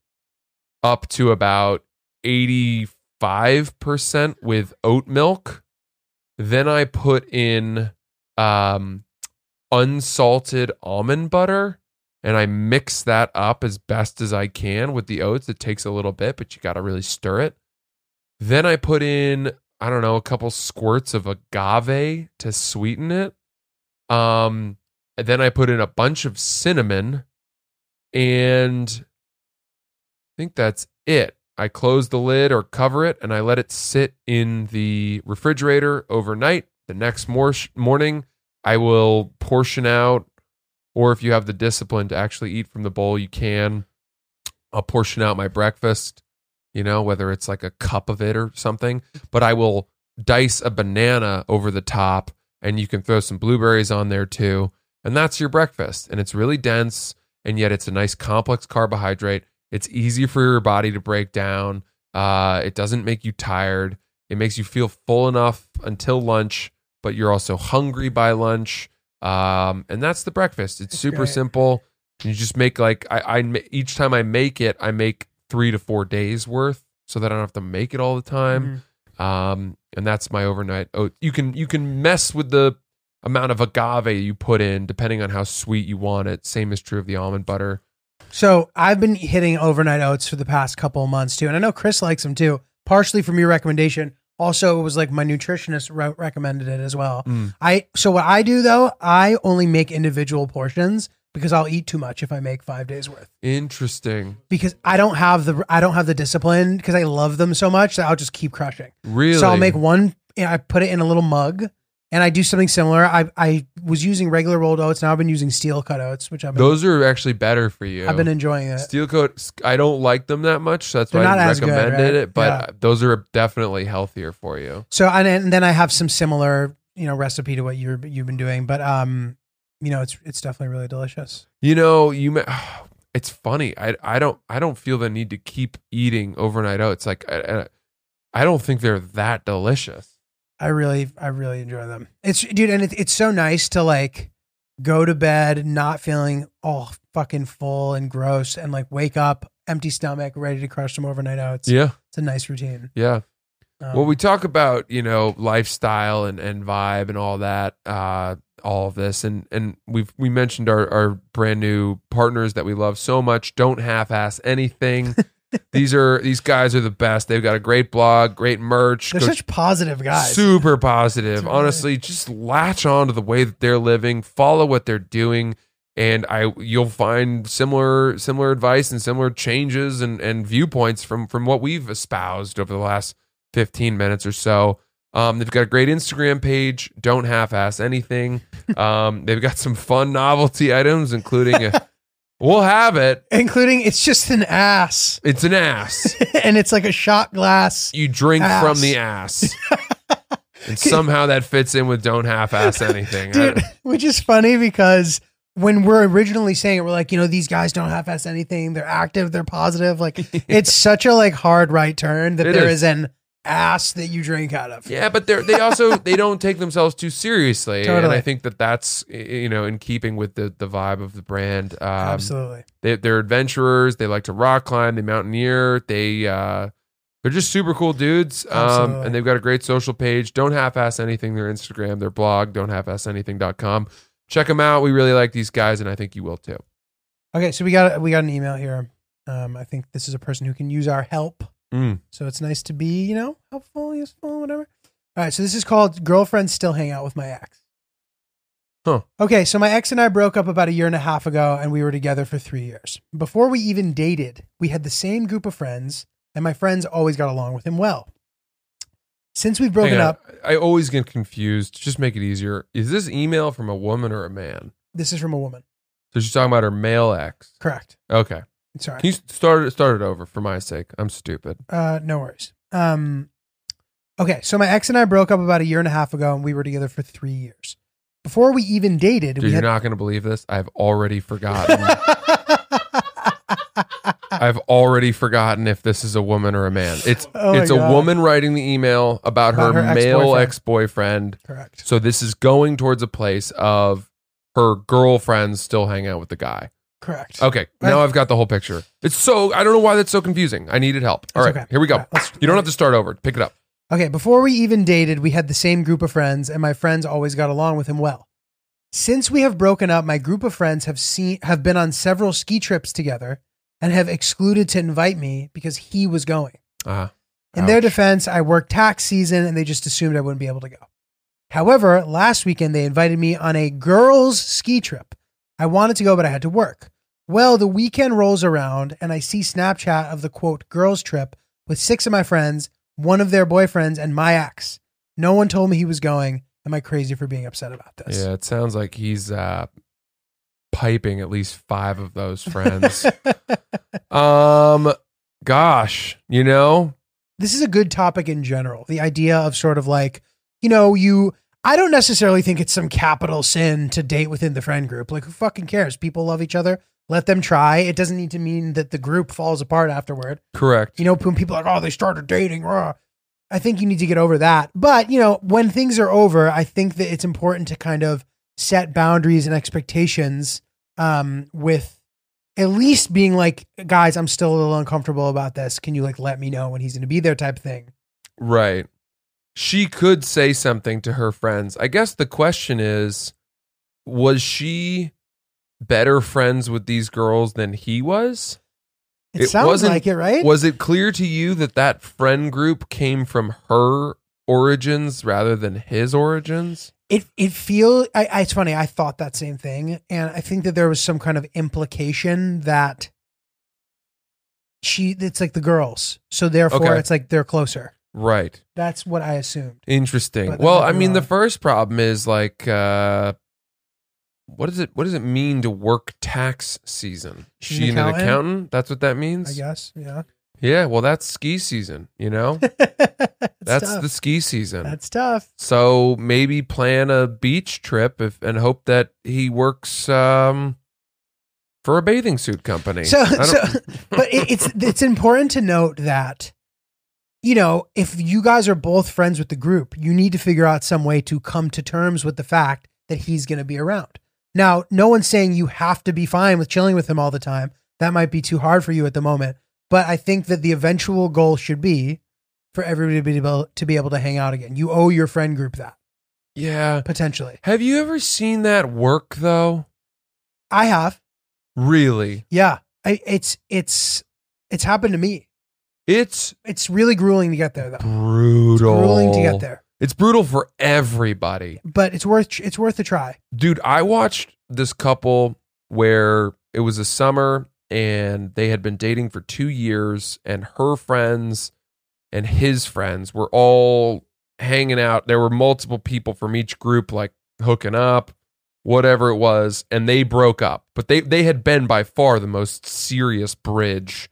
up to about 85% with oat milk. Then I put in um, unsalted almond butter and I mix that up as best as I can with the oats. It takes a little bit, but you got to really stir it. Then I put in, I don't know, a couple squirts of agave to sweeten it. Um, and then I put in a bunch of cinnamon and think that's it. I close the lid or cover it and I let it sit in the refrigerator overnight. The next mor- morning, I will portion out, or if you have the discipline to actually eat from the bowl, you can. I'll portion out my breakfast, you know, whether it's like a cup of it or something, but I will dice a banana over the top and you can throw some blueberries on there too. And that's your breakfast. And it's really dense and yet it's a nice complex carbohydrate. It's easy for your body to break down. Uh, it doesn't make you tired. It makes you feel full enough until lunch, but you're also hungry by lunch. Um, and that's the breakfast. It's super great. simple. You just make like I, I each time I make it, I make three to four days worth, so that I don't have to make it all the time. Um, and that's my overnight oat. You can you can mess with the amount of agave you put in depending on how sweet you want it. Same is true of the almond butter. So I've been hitting overnight oats for the past couple of months too, and I know Chris likes them too. Partially from your recommendation. Also, it was like my nutritionist re- recommended it as well. Mm. I so what I do though, I only make individual portions because I'll eat too much if I make five days worth. Interesting. Because I don't have the I don't have the discipline because I love them so much that I'll just keep crushing. Really? So I'll make one. I put it in a little mug, and I do something similar. I I was using regular rolled oats. Now I've been using steel cut oats, which I've been Those are actually better for you. I've been enjoying it. Steel coat. I don't like them that much, so that's They're why not I as good, recommended right? it. But Yeah. those are definitely healthier for you. So and, and then I have some similar, you know, recipe to what you're you've been doing, but um, you know, it's it's definitely really delicious. You know, you. ma- It's funny. I I don't I don't feel the need to keep eating overnight oats. Like I, I- I don't think they're that delicious. I really I really enjoy them. It's dude, and it, it's so nice to like go to bed not feeling all fucking full and gross, and like wake up empty stomach, ready to crush some overnight oats. Yeah, It's a nice routine. yeah. Um, well, we talk about you know lifestyle and, and vibe and all that, uh, all of this, and and we've we mentioned our our brand new partners that we love so much. Don't half-ass anything. these are these guys are the best. They've got a great blog, great merch. they're Go such positive guys. Super positive. Honestly, just latch on to the way that they're living, follow what they're doing, and I you'll find similar similar advice and similar changes and, and viewpoints from from what we've espoused over the last 15 minutes or so. Um, they've got a great Instagram page. Don't half-ass anything. Um, they've got some fun novelty items, including a. we'll have it. including it's just an ass, It's an ass. and it's like a shot glass. You drink Ass. from the ass. and somehow that fits in with don't half-ass anything. Dude, which is funny because when we're originally saying it, we're like, you know, these guys don't half-ass anything. They're active. They're positive. Like it's such a like hard right turn that It there is. is an ass that you drink out of. Yeah, but they're they also they don't take themselves too seriously, and I think that that's you know in keeping with the the vibe of the brand. Um, Absolutely. they, they're adventurers. They like to rock climb. They mountaineer. They uh, they're just super cool dudes. Um, and they've got a great social page. Don't half ass anything. Their Instagram, their blog. Don't half ass anything.com. Check them out. We really like these guys, and I think you will too. Okay, so we got we got an email here. Um, I think this is a person who can use our help. Mm. So it's nice to be, you know, helpful, useful, whatever. All right, so this is called Girlfriends Still Hang Out with My Ex. Huh. Okay, so my ex and I broke up about a year and a half ago, and we were together for three years. Before we even dated, we had the same group of friends, and my friends always got along with him well. Since we've broken up, I always get confused. Just make it easier. Is this email from a woman or a man? this is from a woman. So she's talking about her male ex. Correct. Okay. Sorry. Can you start it start it over for my sake? I'm stupid. Uh, no worries. Um, okay, so my ex and I broke up about a year and a half ago, and we were together for three years. Before we even dated, Dude, we you're had. not going to believe this. I've already forgotten. I've already forgotten if this is a woman or a man. It's Oh it's a God. woman writing the email about, About her, her male ex-boyfriend. ex-boyfriend. Correct. So this is going towards a place of her girlfriends still hang out with the guy. Correct. Okay, now I've got the whole picture. It's so I don't know why that's so confusing. I needed help. All right, okay. here we go. Right, you don't have to start over. Pick it up. Okay, before we even dated, we had the same group of friends, and my friends always got along with him well. Since we have broken up, my group of friends have seen have been on several ski trips together and have excluded to invite me because he was going. Uh, In their defense, I worked tax season and they just assumed I wouldn't be able to go. However, last weekend they invited me on a girls' ski trip. I wanted to go, but I had to work. Well, the weekend rolls around and I see Snapchat of the quote girls' trip with six of my friends, one of their boyfriends, and my ex. No one told me he was going. Am I crazy for being upset about this? Yeah, it sounds like he's uh, piping at least five of those friends. um, gosh, you know, this is a good topic in general. The idea of sort of like, you know, you I don't necessarily think it's some capital sin to date within the friend group. Like who fucking cares? People love each other. Let them try. It doesn't need to mean that the group falls apart afterward. correct. You know, when people are like, oh, they started dating. rah. I think you need to get over that. But, you know, when things are over, I think that it's important to kind of set boundaries and expectations um, with at least being like, guys, I'm still a little uncomfortable about this. Can you like let me know when he's going to be there type thing? Right. She could say something to her friends. I guess the question is was she better friends with these girls than he was? It, It sounds like it, right? Was it clear to you that that friend group came from her origins rather than his origins? it it feel I, I it's funny i thought that same thing and i think that there was some kind of implication that she it's like the girls so therefore Okay. it's like they're closer Right. that's what i assumed Interesting. Well, I mean, the first problem is like, uh, what does it? What does it mean to work tax season? She's She an an accountant? accountant? That's what that means. i guess yeah Yeah. Well, that's ski season. You know, that's, that's the ski season. that's tough so maybe plan a beach trip if, and hope that he works um, for a bathing suit company. so so but it, it's it's important to note that you know if you guys are both friends with the group you need to figure out some way to come to terms with the fact that he's going to be around now no one's saying you have to be fine with chilling with him all the time. That might be too hard for you at the moment. But i think that the eventual goal should be for everybody to be able to, be able to hang out again. You owe your friend group that. Yeah. potentially. Have you ever seen that work though? i have. Really? yeah. I, it's it's it's happened to me. It's it's really grueling to get there though. Brutal. grueling to get there It's brutal for everybody. but it's worth it's worth a try. Dude, I watched this couple where it was a summer and they had been dating for 2 years and her friends and his friends were all hanging out. There were multiple people from each group like hooking up, whatever it was, and they broke up. But they they had been by far the most serious bridge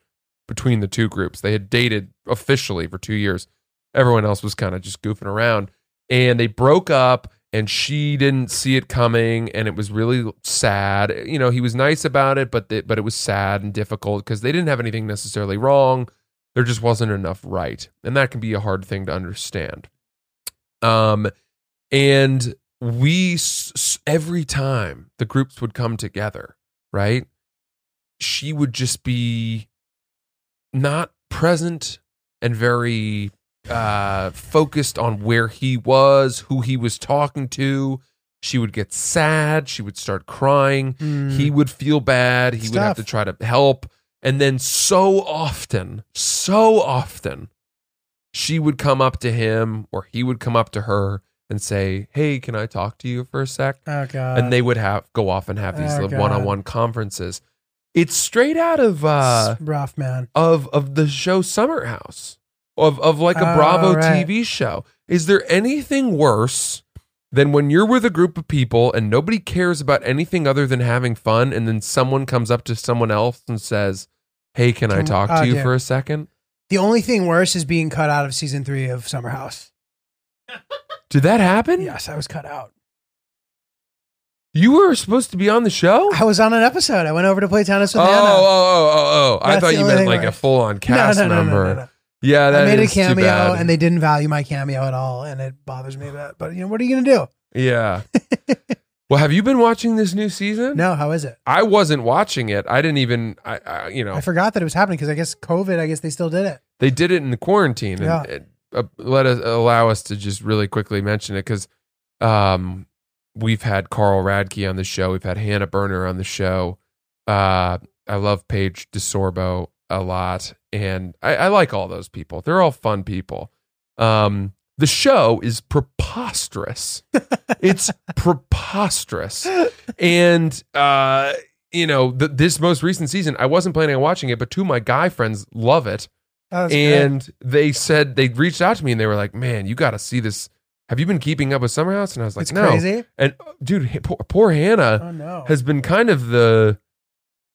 between the two groups. They had dated officially for 2 years. Everyone else was kind of just goofing around. And they broke up and she didn't see it coming and it was really sad. You know he was nice about it but the, but it was sad and difficult because they didn't have anything necessarily wrong. There just wasn't enough right and that can be a hard thing to understand. Um and we every time the groups would come together right she would just be not present and very uh focused on where he was who he was talking to. She would get sad. She would start crying. He would feel bad. He would have to try to help. And then so often so often she would come up to him or he would come up to her and say hey can i talk to you for a sec? Oh god. and they would have go off and have these Oh, one-on-one conferences. It's straight out of uh It's rough, man. of of the show Summer House of of like a Oh, Bravo right. TV show. Is there anything worse than when you're with a group of people and nobody cares about anything other than having fun, and then someone comes up to someone else and says, "Hey, can I talk oh, to you dude. for a second? The only thing worse is being cut out of season three of Summer House. Did that happen? Yes, I was cut out. You were supposed to be on the show. I was on an episode. I went over to play tennis Oh, with oh, Hannah. Oh, oh, oh, oh! I That's thought you meant like a full on cast no, no, no, member. Yeah, that I made a cameo, and they didn't value my cameo at all, and it bothers me a bit. But you know, what are you gonna do? Yeah. well, have you been watching this new season? No, how is it? I wasn't watching it. I didn't even. I, I you know, I forgot that it was happening because I guess COVID. I guess they still did it. they did it in the quarantine, and Yeah. it, uh, let us allow us to just really quickly mention it because um, we've had Carl Radke on the show, we've had Hannah Berner on the show. Uh, I love Paige DeSorbo a lot, and I, I like all those people. They're all fun people. Um, the show is preposterous. it's preposterous, and uh, you know, th- this most recent season, I wasn't planning on watching it, but two of my guy friends love it was good. and they said they reached out to me and they were like, "Man, you got to see this. Have you been keeping up with Summer House?" And I was like, it's "No." crazy. And dude, poor, poor Hannah Oh no. has been kind of the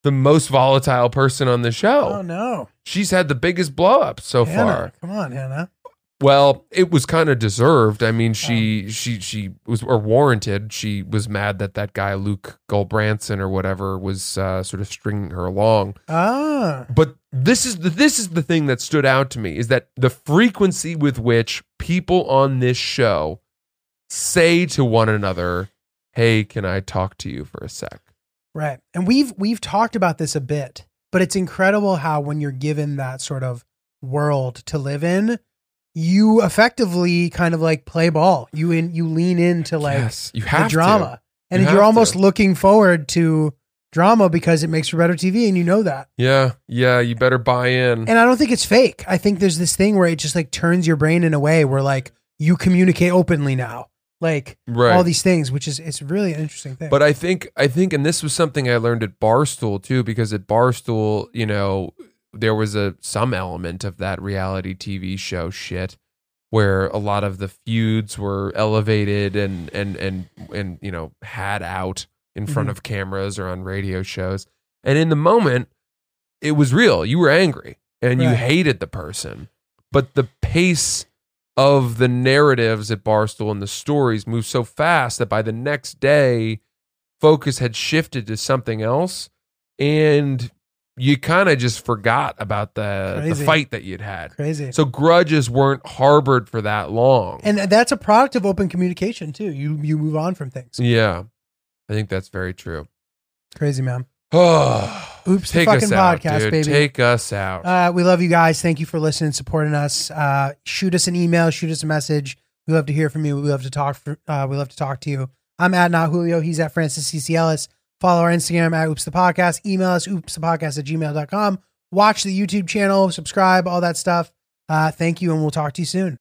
the most volatile person on the show. oh no. She's had the biggest blow up so Hannah, far. Come on, Hannah. Well, it was kind of deserved. I mean, Um, she she she was or warranted. She was mad that that guy Luke Gulbranson or whatever was uh, sort of stringing her along. Ah. But this is the this is the thing that stood out to me is that the frequency with which people on this show say to one another, "Hey, can I talk to you for a sec?" Right. And we've we've talked about this a bit, but it's incredible how when you're given that sort of world to live in, you effectively kind of like play ball. You in you lean into like yes, you the have drama. to. And You you're almost to. looking forward to drama because it makes for better TV, and you know that. Yeah, yeah, you better buy in. And I don't think it's fake. I think there's this thing where it just like turns your brain in a way where like you communicate openly now, like Right. all these things, which is it's really an interesting thing. But I think I think and this was something I learned at Barstool too because at Barstool, you know, there was a some element of that reality TV show shit where a lot of the feuds were elevated and and and and you know, had out in front Mhm. of cameras or on radio shows. And in the moment, it was real. You were angry and you hated the person. But the pace of the narratives at Barstool and the stories moved so fast that by the next day, focus had shifted to something else, and you kind of just forgot about the the fight that you'd had. Crazy. So grudges weren't harbored for that long. and that's a product of open communication too. You you move on from things. yeah, I think that's very true. Crazy man. Oops, the fucking us out, podcast, dude. baby. Take us out. Uh, we love you guys. Thank you for listening, supporting us. Uh, shoot us an email, shoot us a message. We love to hear from you. We love to talk. For, uh, we love to talk to you. I'm at not Julio. He's at Francis CC Ellis. Follow our Instagram at Oops the Podcast. Email us oops the podcast at gmail.com. Watch the YouTube channel, subscribe, all that stuff. Uh, thank you, and we'll talk to you soon.